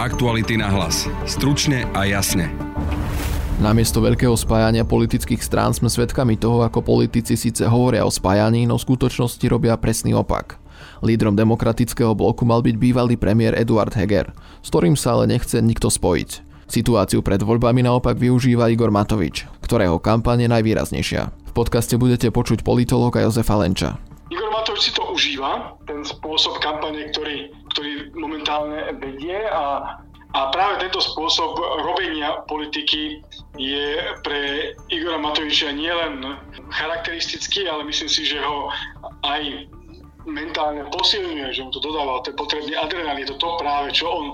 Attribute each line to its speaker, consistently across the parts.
Speaker 1: Aktuality na hlas. Stručne a jasne.
Speaker 2: Namiesto veľkého spájania politických strán sme svedkami toho, ako politici síce hovoria o spájaní, no v skutočnosti robia presný opak. Lídrom demokratického bloku mal byť bývalý premiér Eduard Heger, s ktorým sa ale nechce nikto spojiť. Situáciu pred voľbami naopak využíva Igor Matovič, ktorého kampaň je najvýraznejšia. V podcaste budete počuť politológa Jozefa Lenča.
Speaker 3: Igor Matovič si to užíva, ten spôsob kampane, ktorý, ktorý momentálne vedie a a práve tento spôsob robenia politiky je pre Igora Matoviča nielen charakteristický, ale myslím si, že ho aj mentálne posilňuje, že mu to dodáva ten potrebný adrenalín, to to práve, čo on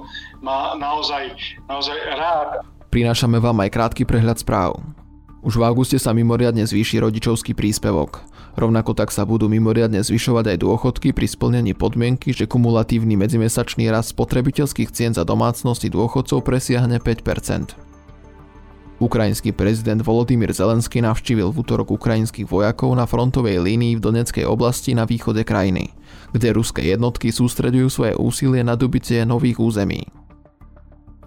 Speaker 3: má naozaj, naozaj rád.
Speaker 2: Prinášame vám aj krátky prehľad správ. Už v auguste sa mimoriadne zvýši rodičovský príspevok. Rovnako tak sa budú mimoriadne zvyšovať aj dôchodky pri splnení podmienky, že kumulatívny medzimesačný rast spotrebiteľských cien za domácnosti dôchodcov presiahne 5%. Ukrajinský prezident Volodymyr Zelenský navštívil v útorok ukrajinských vojakov na frontovej línii v Donetskej oblasti na východe krajiny, kde ruské jednotky sústredujú svoje úsilie na dobitie nových území.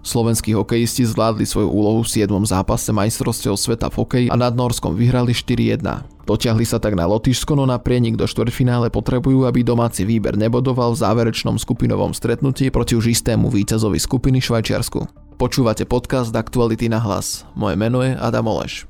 Speaker 2: Slovenskí hokejisti zvládli svoju úlohu v 7. zápase majstrovstiev sveta v hokeji a nad Norskom vyhrali 4-1. Dotiahli sa tak na Lotyšsko, no na prienik do štvrťfinále potrebujú, aby domáci výber nebodoval v záverečnom skupinovom stretnutí proti už istému víťazovi skupiny Švajčiarsku. Počúvate podcast Aktuality na hlas. Moje meno je Adam Oleš.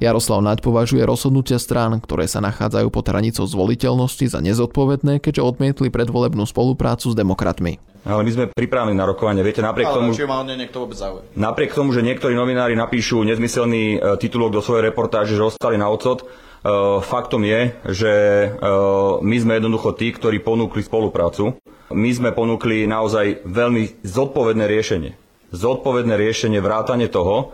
Speaker 2: Jaroslav Naď považuje rozhodnutia strán, ktoré sa nachádzajú pod hranicou zvoliteľnosti za nezodpovedné, keďže odmietli predvolebnú spoluprácu s demokratmi.
Speaker 4: Ale my sme pripravení na rokovanie. Viete, napriek Ale tomu,
Speaker 5: či ma niekto vôbec
Speaker 4: Napriek tomu, že niektorí novinári napíšu nezmyselný e, titulok do svojej reportáže, že ostali na ocot, e, faktom je, že e, my sme jednoducho tí, ktorí ponúkli spoluprácu. My sme ponúkli naozaj veľmi zodpovedné riešenie. Zodpovedné riešenie vrátane toho,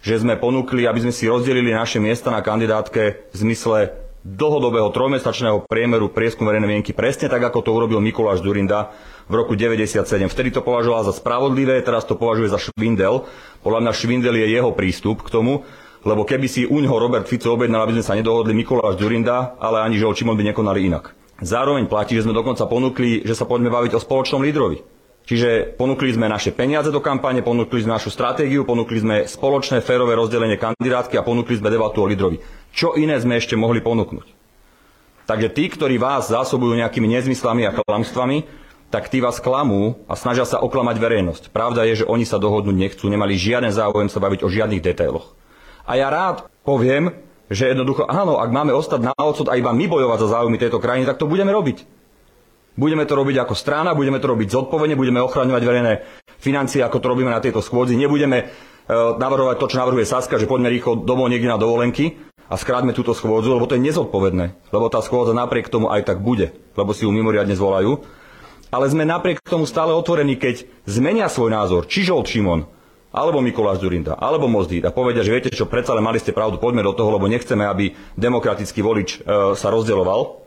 Speaker 4: že sme ponúkli, aby sme si rozdelili naše miesta na kandidátke v zmysle dlhodobého trojmesačného priemeru prieskum verejnej mienky, presne tak, ako to urobil Mikuláš Durinda v roku 97. Vtedy to považoval za spravodlivé, teraz to považuje za švindel. Podľa mňa švindel je jeho prístup k tomu, lebo keby si u ňoho Robert Fico objednal, aby sme sa nedohodli Mikuláš Durinda, ale ani že o čím by nekonali inak. Zároveň platí, že sme dokonca ponúkli, že sa poďme baviť o spoločnom lídrovi. Čiže ponúkli sme naše peniaze do kampane, ponúkli sme našu stratégiu, ponúkli sme spoločné férové rozdelenie kandidátky a ponúkli sme debatu o lídrovi. Čo iné sme ešte mohli ponúknuť? Takže tí, ktorí vás zásobujú nejakými nezmyslami a klamstvami, tak tí vás klamú a snažia sa oklamať verejnosť. Pravda je, že oni sa dohodnúť nechcú, nemali žiaden záujem sa baviť o žiadnych detailoch. A ja rád poviem, že jednoducho, áno, ak máme ostať na odsud a iba my bojovať za záujmy tejto krajiny, tak to budeme robiť. Budeme to robiť ako strana, budeme to robiť zodpovedne, budeme ochraňovať verejné financie, ako to robíme na tejto schôdzi. Nebudeme e, navrhovať to, čo navrhuje Saska, že poďme rýchlo domov niekde na dovolenky a skráťme túto schôdzu, lebo to je nezodpovedné. Lebo tá schôdza napriek tomu aj tak bude, lebo si ju mimoriadne zvolajú. Ale sme napriek tomu stále otvorení, keď zmenia svoj názor, či Žolt Šimon, alebo Mikuláš Zurinda, alebo Mozdík a povedia, že viete čo, predsa len mali ste pravdu, poďme do toho, lebo nechceme, aby demokratický volič e, sa rozdeľoval,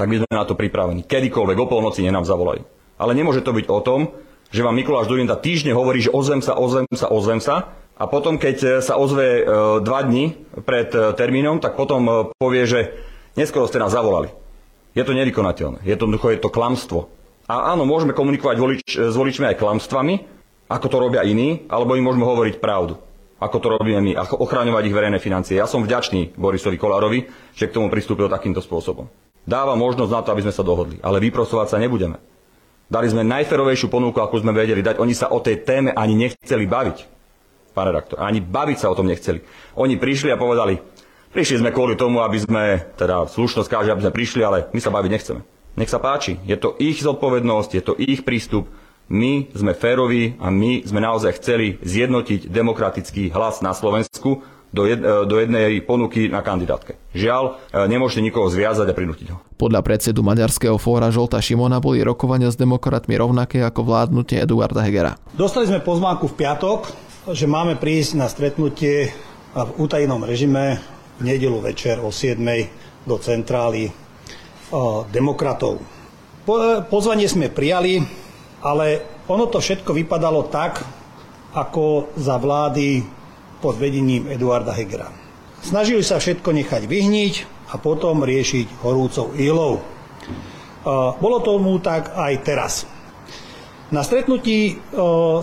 Speaker 4: tak my sme na to pripravení. Kedykoľvek o polnoci nenám zavolajú. Ale nemôže to byť o tom, že vám Mikuláš Durinda týždne hovorí, že ozvem sa, ozvem sa, ozvem sa a potom, keď e, sa ozve e, dva dni pred e, termínom, tak potom povie, že neskoro ste nás zavolali. Je to nevykonateľné. Je to, je to klamstvo. A áno, môžeme komunikovať volič, s voličmi aj klamstvami, ako to robia iní, alebo im môžeme hovoriť pravdu ako to robíme my, a ochraňovať ich verejné financie. Ja som vďačný Borisovi Kolárovi, že k tomu pristúpil takýmto spôsobom dáva možnosť na to, aby sme sa dohodli. Ale vyprosovať sa nebudeme. Dali sme najferovejšiu ponuku, ako sme vedeli dať. Oni sa o tej téme ani nechceli baviť. Pán redaktor, ani baviť sa o tom nechceli. Oni prišli a povedali, prišli sme kvôli tomu, aby sme, teda slušnosť káže, aby sme prišli, ale my sa baviť nechceme. Nech sa páči, je to ich zodpovednosť, je to ich prístup. My sme féroví a my sme naozaj chceli zjednotiť demokratický hlas na Slovensku do, jed, do jednej ponuky na kandidátke. Žiaľ, nemôžete nikoho zviazať a prinútiť ho.
Speaker 2: Podľa predsedu maďarského fóra Žolta Šimona boli rokovania s demokratmi rovnaké ako vládnutie Eduarda Hegera.
Speaker 5: Dostali sme pozvánku v piatok, že máme prísť na stretnutie v utajenom režime v nedelu večer o 7 do centrály demokratov. Pozvanie sme prijali, ale ono to všetko vypadalo tak, ako za vlády pod vedením Eduarda Hegera. Snažili sa všetko nechať vyhniť a potom riešiť horúcou ilou. Bolo tomu tak aj teraz. Na stretnutí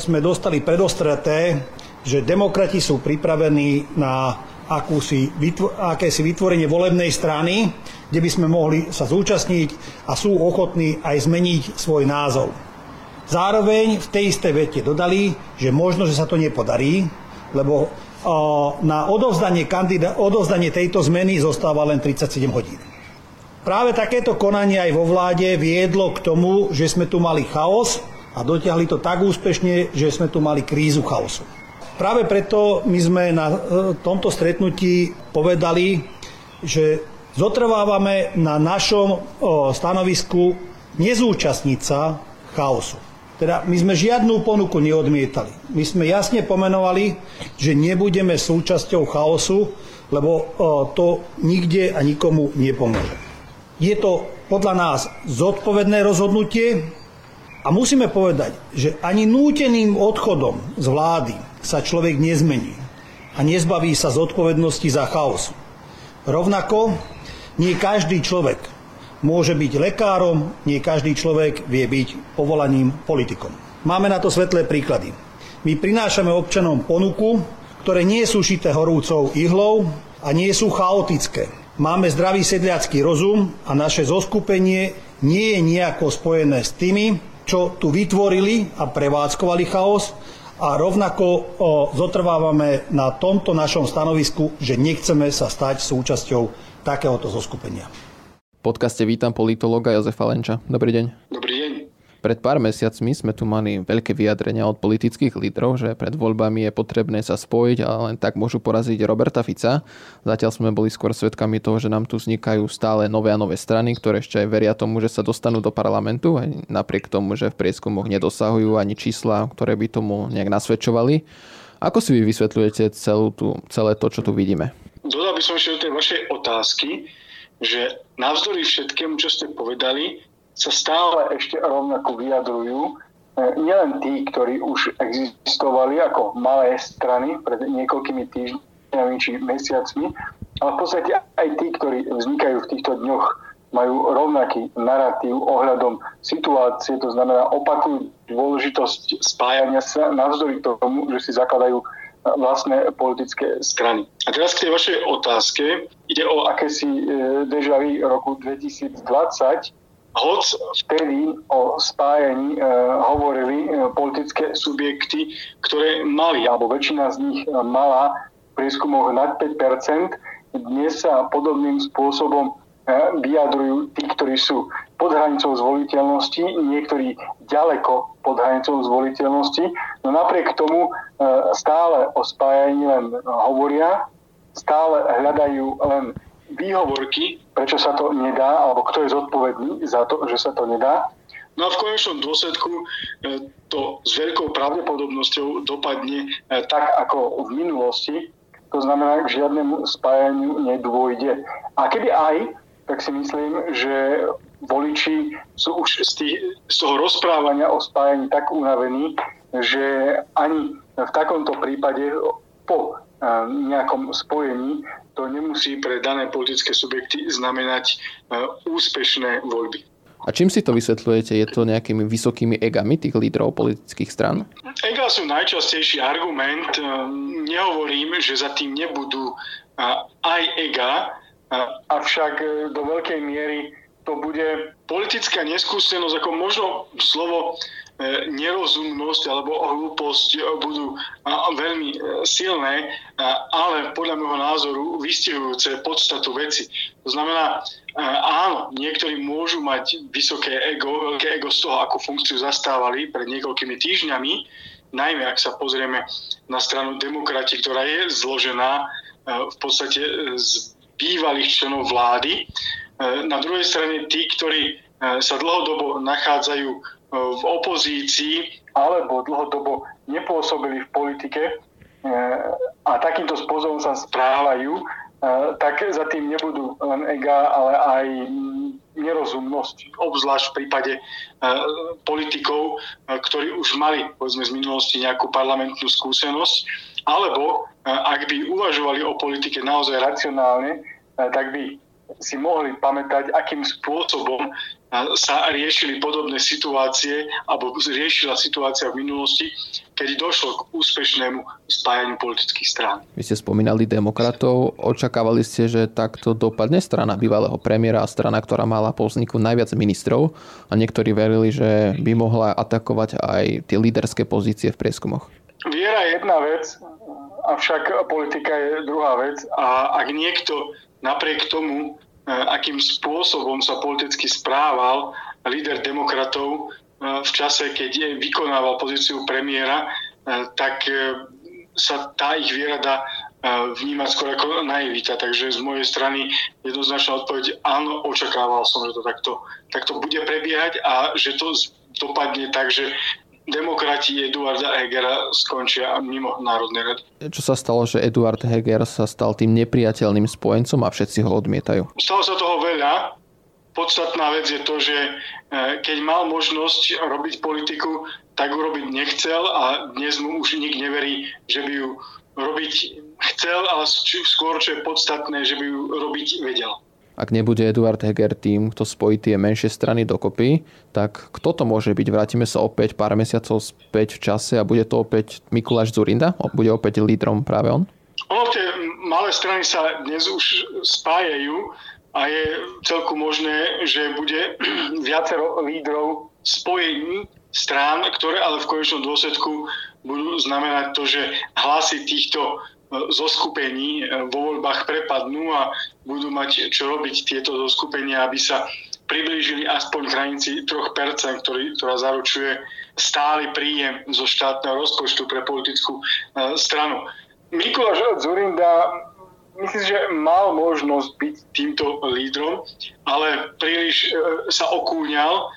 Speaker 5: sme dostali predostreté, že demokrati sú pripravení na akúsi, akési vytvorenie volebnej strany, kde by sme mohli sa zúčastniť a sú ochotní aj zmeniť svoj názov. Zároveň v tej istej vete dodali, že možno, že sa to nepodarí, lebo na odovzdanie, kandida- odovzdanie tejto zmeny zostáva len 37 hodín. Práve takéto konanie aj vo vláde viedlo k tomu, že sme tu mali chaos a dotiahli to tak úspešne, že sme tu mali krízu chaosu. Práve preto my sme na e, tomto stretnutí povedali, že zotrvávame na našom stanovisku nezúčastniť sa chaosu. Teda my sme žiadnu ponuku neodmietali. My sme jasne pomenovali, že nebudeme súčasťou chaosu, lebo to nikde a nikomu nepomôže. Je to podľa nás zodpovedné rozhodnutie a musíme povedať, že ani núteným odchodom z vlády sa človek nezmení a nezbaví sa zodpovednosti za chaos. Rovnako nie každý človek môže byť lekárom, nie každý človek vie byť povolaním politikom. Máme na to svetlé príklady. My prinášame občanom ponuku, ktoré nie sú šité horúcou ihlou a nie sú chaotické. Máme zdravý sedliacký rozum a naše zoskupenie nie je nejako spojené s tými, čo tu vytvorili a prevádzkovali chaos a rovnako o, zotrvávame na tomto našom stanovisku, že nechceme sa stať súčasťou takéhoto zoskupenia.
Speaker 2: Podcaste vítam politologa Jozefa Lenča. Dobrý deň.
Speaker 3: Dobrý deň.
Speaker 2: Pred pár mesiacmi sme tu mali veľké vyjadrenia od politických lídrov, že pred voľbami je potrebné sa spojiť a len tak môžu poraziť Roberta Fica. Zatiaľ sme boli skôr svedkami toho, že nám tu vznikajú stále nové a nové strany, ktoré ešte aj veria tomu, že sa dostanú do parlamentu, aj napriek tomu, že v prieskumoch nedosahujú ani čísla, ktoré by tomu nejak nasvedčovali. Ako si vy vysvetľujete celú tú, celé to, čo tu vidíme?
Speaker 3: Dodal by som ešte do tej vašej otázky, že navzdory všetkému, čo ste povedali, sa stále ešte rovnako vyjadrujú e, nielen tí, ktorí už existovali ako malé strany pred niekoľkými týždňami či mesiacmi, ale v podstate aj tí, ktorí vznikajú v týchto dňoch, majú rovnaký narratív ohľadom situácie, to znamená opakujú dôležitosť spájania sa navzdory tomu, že si zakladajú vlastné politické strany. A teraz k tej vašej otázke. Ide o akési e, dežavy roku 2020, hoc vtedy o spájaní e, hovorili e, politické subjekty, ktoré mali, alebo väčšina z nich mala v prieskumoch nad 5 dnes sa podobným spôsobom vyjadrujú tí, ktorí sú pod hranicou zvoliteľnosti, niektorí ďaleko pod hranicou zvoliteľnosti, no napriek tomu e, stále o spájaní len hovoria, stále hľadajú len výhovorky, prečo sa to nedá, alebo kto je zodpovedný za to, že sa to nedá. No a v konečnom dôsledku e, to s veľkou pravdepodobnosťou dopadne e, tak ako v minulosti, to znamená, k žiadnemu spájaniu nedôjde. A keby aj, tak si myslím, že voliči sú už z, tých, z toho rozprávania o spájaní tak unavení, že ani v takomto prípade po eh, nejakom spojení to nemusí pre dané politické subjekty znamenať eh, úspešné voľby.
Speaker 2: A čím si to vysvetľujete? Je to nejakými vysokými egami tých lídrov politických stran?
Speaker 3: Ega sú najčastejší argument. Eh, nehovorím, že za tým nebudú aj ega, avšak e, do veľkej miery to bude politická neskúsenosť, ako možno slovo e, nerozumnosť alebo hlúposť e, budú veľmi silné, ale podľa môjho názoru vystihujúce podstatu veci. To znamená, áno, niektorí môžu mať vysoké ego, veľké ego z toho, akú funkciu zastávali pred niekoľkými týždňami, najmä ak sa pozrieme na stranu demokrati, ktorá je zložená v podstate z bývalých členov vlády. Na druhej strane tí, ktorí sa dlhodobo nachádzajú v opozícii alebo dlhodobo nepôsobili v politike a takýmto spôsobom sa správajú, tak za tým nebudú len ega, ale aj nerozumnosť, obzvlášť v prípade politikov, ktorí už mali povedzme, z minulosti nejakú parlamentnú skúsenosť, alebo ak by uvažovali o politike naozaj racionálne, tak by si mohli pamätať, akým spôsobom sa riešili podobné situácie alebo riešila situácia v minulosti, keď došlo k úspešnému spájaniu politických strán.
Speaker 2: Vy ste spomínali demokratov. Očakávali ste, že takto dopadne strana bývalého premiéra a strana, ktorá mala po vzniku najviac ministrov a niektorí verili, že by mohla atakovať aj tie líderské pozície v prieskumoch.
Speaker 3: Viera je jedna vec, avšak politika je druhá vec a ak niekto napriek tomu akým spôsobom sa politicky správal líder demokratov e, v čase, keď vykonával pozíciu premiéra, e, tak sa tá ich viera dá vnímať skôr ako naivita. Takže z mojej strany jednoznačná odpoveď áno, očakával som, že to takto, takto bude prebiehať a že to dopadne tak, že demokrati Eduarda Hegera skončia mimo Národnej rady.
Speaker 2: Čo sa stalo, že Eduard Heger sa stal tým nepriateľným spojencom a všetci ho odmietajú?
Speaker 3: Stalo sa toho veľa. Podstatná vec je to, že e, keď mal možnosť robiť politiku, tak ju robiť nechcel a dnes mu už nik neverí, že by ju robiť chcel, ale skôr, čo je podstatné, že by ju robiť vedel
Speaker 2: ak nebude Eduard Heger tým, kto spojí tie menšie strany dokopy, tak kto to môže byť? Vrátime sa opäť pár mesiacov späť v čase a bude to opäť Mikuláš Zurinda? Bude opäť lídrom práve on?
Speaker 3: Ono, tie malé strany sa dnes už spájajú a je celku možné, že bude viacero lídrov spojení strán, ktoré ale v konečnom dôsledku budú znamenať to, že hlasy týchto zoskupení e, vo voľbách prepadnú a budú mať čo robiť tieto zoskupenia, aby sa priblížili aspoň k hranici 3%, ktorý, ktorá zaručuje stály príjem zo štátneho rozpočtu pre politickú e, stranu. Mikuláš Zurinda myslím, že mal možnosť byť týmto lídrom, ale príliš e, sa okúňal,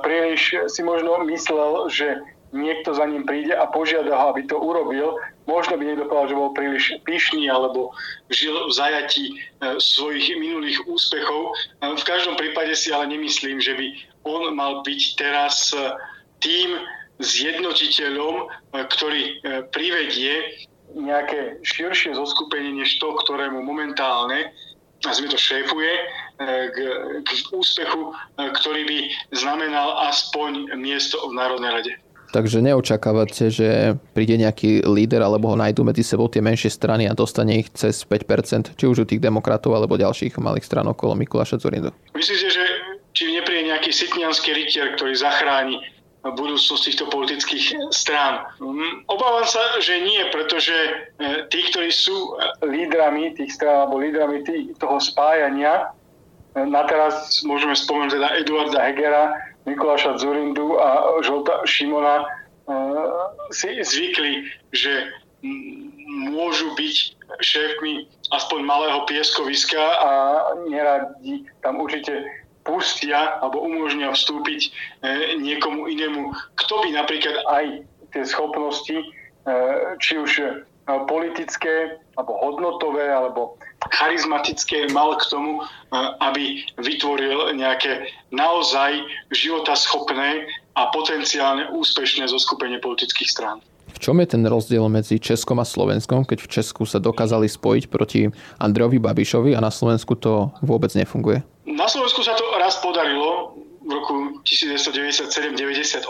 Speaker 3: príliš si možno myslel, že niekto za ním príde a požiada ho, aby to urobil, možno by niekto povedal, že bol príliš pyšný alebo žil v zajatí e, svojich minulých úspechov. E, v každom prípade si ale nemyslím, že by on mal byť teraz e, tým zjednotiteľom, ktorý privedie nejaké širšie zoskupenie než to, ktorému momentálne nazvime to šéfuje, k, k úspechu, ktorý by znamenal aspoň miesto v Národnej rade.
Speaker 2: Takže neočakávate, že príde nejaký líder alebo ho nájdú medzi sebou tie menšie strany a dostane ich cez 5%, či už u tých demokratov alebo ďalších malých stran okolo Mikuláša Zurindu.
Speaker 3: Myslíte, že či nepríde nejaký sitnianský rytier, ktorý zachráni budúcnosť týchto politických strán. Mm, obávam sa, že nie, pretože e, tí, ktorí sú lídrami tých strán alebo lídrami tých, toho spájania, e, na teraz môžeme spomenúť teda Eduarda Hegera, Mikuláša Zurindu a Žolta Šimona e, si zvykli, že môžu byť šéfmi aspoň malého pieskoviska a neradi tam určite pustia alebo umožnia vstúpiť e, niekomu inému, kto by napríklad aj tie schopnosti, e, či už politické, alebo hodnotové, alebo charizmatické mal k tomu, aby vytvoril nejaké naozaj životaschopné a potenciálne úspešné zoskupenie politických strán.
Speaker 2: V čom je ten rozdiel medzi Českom a Slovenskom, keď v Česku sa dokázali spojiť proti Andrejovi Babišovi a na Slovensku to vôbec nefunguje?
Speaker 3: Na Slovensku sa to raz podarilo v roku 1997-98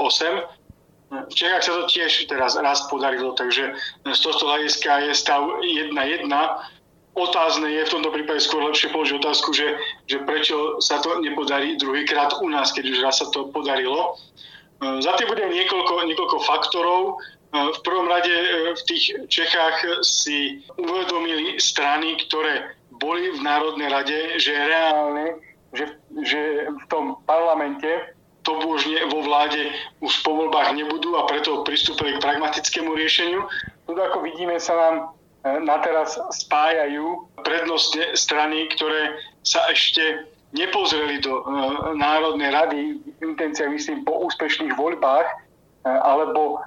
Speaker 3: v Čechách sa to tiež teraz raz podarilo, takže z tohto hľadiska je stav 1-1. Otázne je v tomto prípade skôr lepšie položiť otázku, že, že prečo sa to nepodarí druhýkrát u nás, keď už raz sa to podarilo. E, za tým bude niekoľko, niekoľko faktorov. E, v prvom rade e, v tých Čechách si uvedomili strany, ktoré boli v Národnej rade, že reálne, že, že v tom parlamente tobožne vo vláde už po voľbách nebudú a preto pristúpili k pragmatickému riešeniu. Tu ako vidíme sa nám na teraz spájajú prednostne strany, ktoré sa ešte nepozreli do Národnej rady, intencia myslím po úspešných voľbách, alebo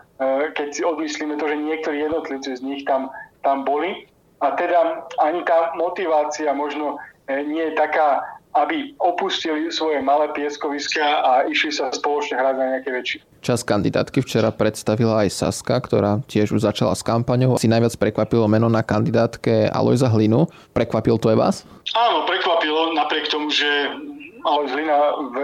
Speaker 3: keď si odmyslíme to, že niektorí jednotlivci z nich tam, tam boli. A teda ani tá motivácia možno nie je taká aby opustili svoje malé pieskoviska a išli sa spoločne hrať na nejaké väčšie.
Speaker 2: Čas kandidátky včera predstavila aj Saska, ktorá tiež už začala s kampaňou. Si najviac prekvapilo meno na kandidátke Alojza Hlinu. Prekvapil to aj vás?
Speaker 3: Áno, prekvapilo, napriek tomu, že Alojz Hlina v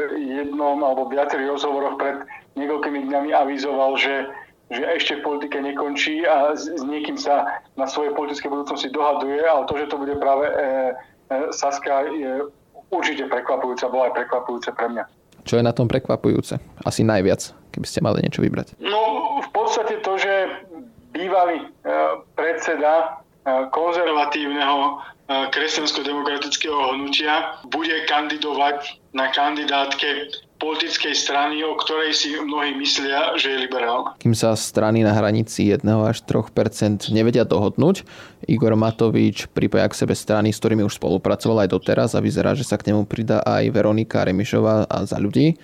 Speaker 3: jednom alebo viacerých rozhovoroch pred niekoľkými dňami avizoval, že že ešte v politike nekončí a s, s niekým sa na svojej politickej budúcnosti dohaduje, ale to, že to bude práve e, e, Saska, je určite prekvapujúce, bolo aj prekvapujúce pre mňa.
Speaker 2: Čo je na tom prekvapujúce? Asi najviac, keby ste mali niečo vybrať.
Speaker 3: No, v podstate to, že bývalý e, predseda e, konzervatívneho e, kresťansko-demokratického hnutia bude kandidovať na kandidátke politickej strany, o ktorej si mnohí myslia, že je liberálna.
Speaker 2: Kým sa strany na hranici 1 až 3% nevedia dohodnúť, Igor Matovič pripoja k sebe strany, s ktorými už spolupracoval aj doteraz a vyzerá, že sa k nemu pridá aj Veronika Remišová a za ľudí.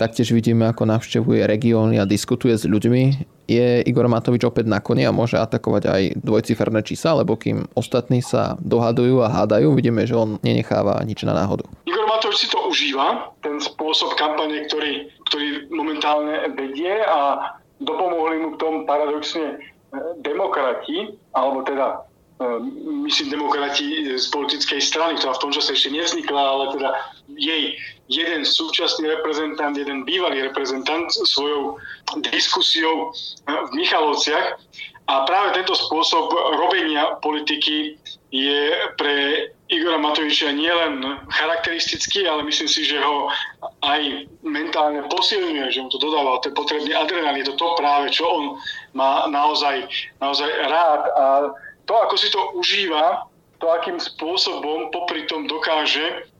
Speaker 2: Taktiež vidíme, ako navštevuje regióny a diskutuje s ľuďmi. Je Igor Matovič opäť na koni a môže atakovať aj dvojciferné čísla, lebo kým ostatní sa dohadujú a hádajú, vidíme, že on nenecháva nič na náhodu.
Speaker 3: Igor Matovič si to užíva, ten spôsob kampane, ktorý, ktorý momentálne vedie a dopomohli mu k tomu paradoxne eh, demokrati, alebo teda Ehm, myslím, demokrati z politickej strany, ktorá v tom čase ešte nevznikla, ale teda jej jeden súčasný reprezentant, jeden bývalý reprezentant svojou diskusiou eh, v Michalovciach. A práve tento spôsob robenia politiky je pre Igora Matoviča nielen charakteristický, ale myslím si, že ho aj mentálne posilňuje, že mu to dodáva ten potrebný adrenalín. Je to to práve, čo on má naozaj, naozaj rád. A to, ako si to užíva, to, akým spôsobom popri tom dokáže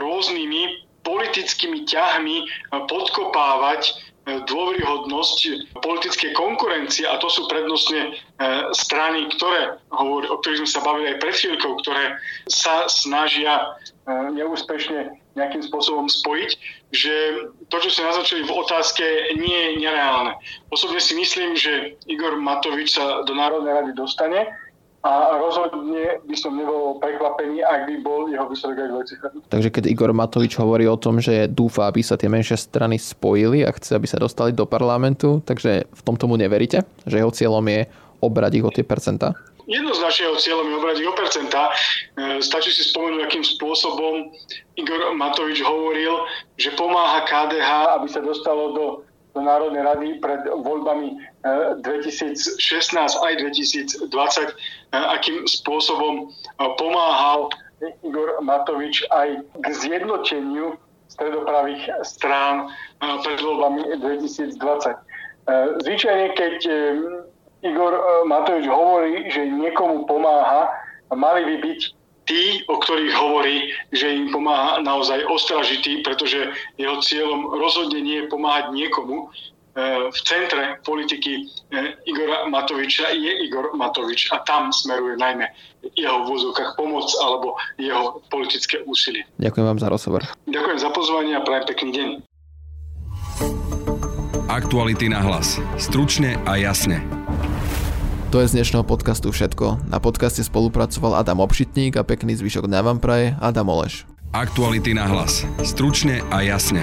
Speaker 3: rôznymi politickými ťahmi e, podkopávať e, dôveryhodnosť politickej konkurencie a to sú prednostne strany, ktoré, o ktorých sme sa bavili aj pred chvíľkou, ktoré sa snažia neúspešne nejakým spôsobom spojiť, že to, čo ste naznačili v otázke, nie je nereálne. Osobne si myslím, že Igor Matovič sa do Národnej rady dostane, a rozhodne by som nebol prekvapený, ak by bol jeho výsledok aj dvojciferný.
Speaker 2: Takže keď Igor Matovič hovorí o tom, že dúfa, aby sa tie menšie strany spojili a chce, aby sa dostali do parlamentu, takže v tom tomu neveríte? Že jeho cieľom je obrať ich o tie percentá?
Speaker 3: Jednoznačne jeho cieľom je obrať ich o percentá. E, stačí si spomenúť, akým spôsobom Igor Matovič hovoril, že pomáha KDH, aby sa dostalo do do Národnej rady pred voľbami 2016 eh, aj 2020, eh, akým spôsobom eh, pomáhal Igor Matovič aj k zjednoteniu stredopravých strán pred voľbami 2020. Zvyčajne, keď Igor Matovič hovorí, že niekomu pomáha, mali by byť tí, o ktorých hovorí, že im pomáha naozaj ostražitý, pretože jeho cieľom rozhodne nie je pomáhať niekomu. E, v centre politiky e, Igora Matoviča je Igor Matovič a tam smeruje najmä jeho v vozovkách pomoc alebo jeho politické úsilie.
Speaker 2: Ďakujem vám za rozhovor.
Speaker 3: Ďakujem za pozvanie a prajem pekný deň.
Speaker 1: Aktuality na hlas. Stručne a jasne.
Speaker 2: To je z dnešného podcastu všetko. Na podcaste spolupracoval Adam Obšitník a pekný zvyšok dňa vám praje Adam Oleš.
Speaker 1: Aktuality na hlas. Stručne a jasne.